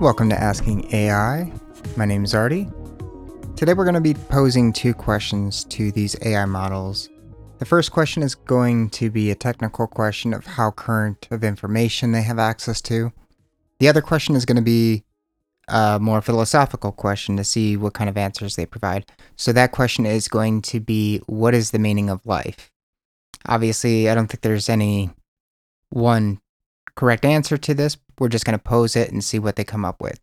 Welcome to Asking AI. My name is Artie. Today we're going to be posing two questions to these AI models. The first question is going to be a technical question of how current of information they have access to. The other question is going to be a more philosophical question to see what kind of answers they provide. So that question is going to be what is the meaning of life? Obviously, I don't think there's any one correct answer to this. We're just going to pose it and see what they come up with.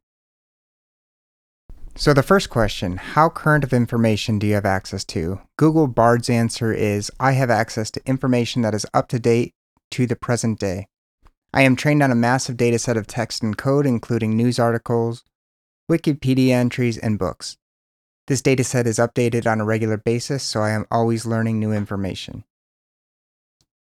So, the first question How current of information do you have access to? Google Bard's answer is I have access to information that is up to date to the present day. I am trained on a massive data set of text and code, including news articles, Wikipedia entries, and books. This dataset is updated on a regular basis, so I am always learning new information.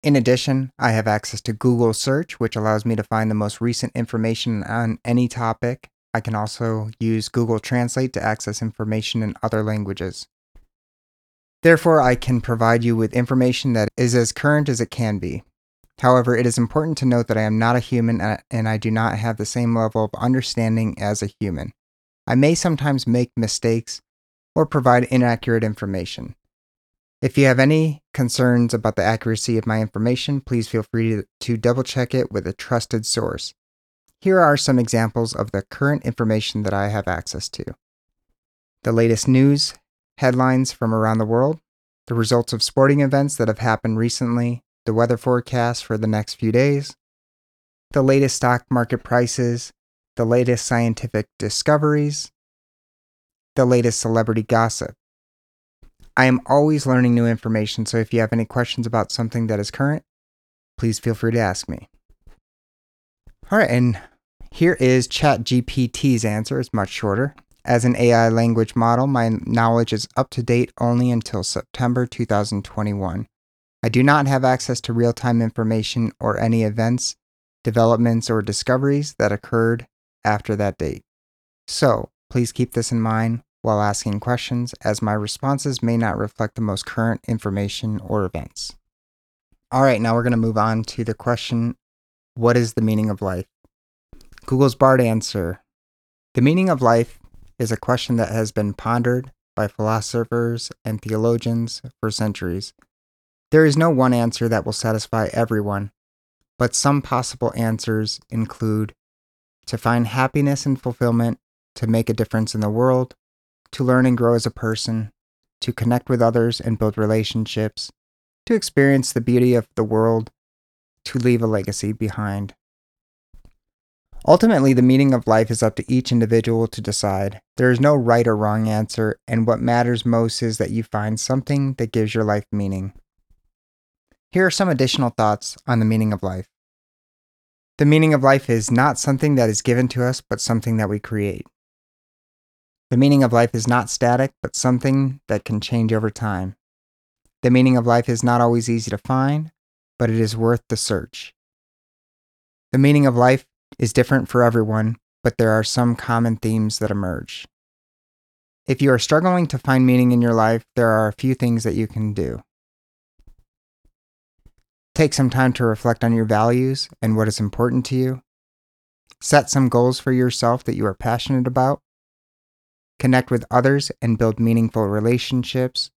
In addition, I have access to Google Search, which allows me to find the most recent information on any topic. I can also use Google Translate to access information in other languages. Therefore, I can provide you with information that is as current as it can be. However, it is important to note that I am not a human uh, and I do not have the same level of understanding as a human. I may sometimes make mistakes or provide inaccurate information. If you have any concerns about the accuracy of my information, please feel free to double check it with a trusted source. Here are some examples of the current information that I have access to the latest news, headlines from around the world, the results of sporting events that have happened recently, the weather forecast for the next few days, the latest stock market prices, the latest scientific discoveries, the latest celebrity gossip. I am always learning new information, so if you have any questions about something that is current, please feel free to ask me. All right, and here is ChatGPT's answer. It's much shorter. As an AI language model, my knowledge is up to date only until September 2021. I do not have access to real time information or any events, developments, or discoveries that occurred after that date. So please keep this in mind while asking questions, as my responses may not reflect the most current information or events. All right, now we're going to move on to the question What is the meaning of life? Google's Bard answer The meaning of life is a question that has been pondered by philosophers and theologians for centuries. There is no one answer that will satisfy everyone, but some possible answers include to find happiness and fulfillment, to make a difference in the world, to learn and grow as a person, to connect with others and build relationships, to experience the beauty of the world, to leave a legacy behind. Ultimately, the meaning of life is up to each individual to decide. There is no right or wrong answer, and what matters most is that you find something that gives your life meaning. Here are some additional thoughts on the meaning of life. The meaning of life is not something that is given to us, but something that we create. The meaning of life is not static, but something that can change over time. The meaning of life is not always easy to find, but it is worth the search. The meaning of life is different for everyone, but there are some common themes that emerge. If you are struggling to find meaning in your life, there are a few things that you can do. Take some time to reflect on your values and what is important to you. Set some goals for yourself that you are passionate about connect with others and build meaningful relationships,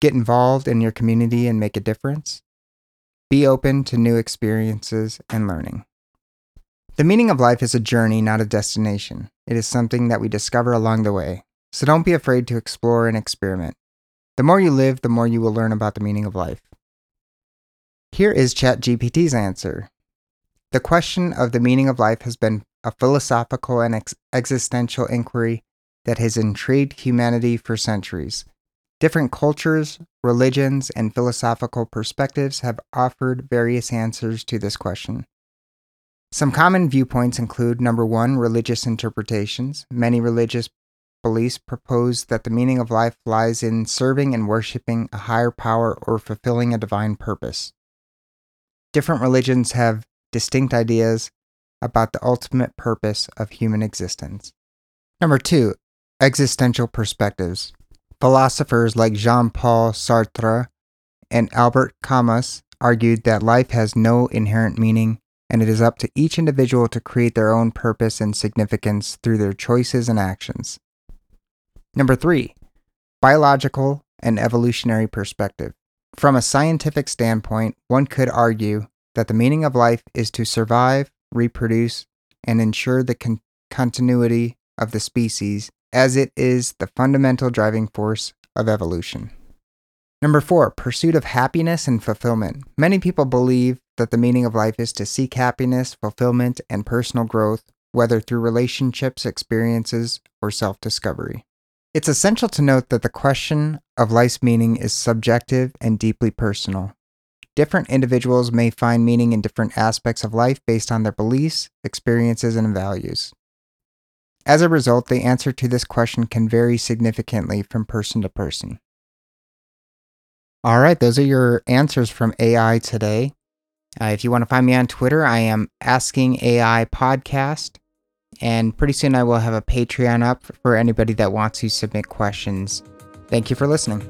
get involved in your community and make a difference, be open to new experiences and learning. The meaning of life is a journey, not a destination. It is something that we discover along the way. So don't be afraid to explore and experiment. The more you live, the more you will learn about the meaning of life. Here is ChatGPT's answer. The question of the meaning of life has been a philosophical and ex- existential inquiry that has intrigued humanity for centuries. Different cultures, religions, and philosophical perspectives have offered various answers to this question. Some common viewpoints include number one, religious interpretations. Many religious beliefs propose that the meaning of life lies in serving and worshiping a higher power or fulfilling a divine purpose. Different religions have distinct ideas about the ultimate purpose of human existence. Number two, existential perspectives. Philosophers like Jean Paul Sartre and Albert Camus argued that life has no inherent meaning and it is up to each individual to create their own purpose and significance through their choices and actions. Number three, biological and evolutionary perspective. From a scientific standpoint, one could argue that the meaning of life is to survive, reproduce, and ensure the con- continuity of the species, as it is the fundamental driving force of evolution. Number four, pursuit of happiness and fulfillment. Many people believe that the meaning of life is to seek happiness, fulfillment, and personal growth, whether through relationships, experiences, or self discovery. It's essential to note that the question of life's meaning is subjective and deeply personal. Different individuals may find meaning in different aspects of life based on their beliefs, experiences, and values. As a result, the answer to this question can vary significantly from person to person. All right, those are your answers from AI today. Uh, if you want to find me on Twitter, I am Asking AI Podcast. And pretty soon I will have a Patreon up for anybody that wants to submit questions. Thank you for listening.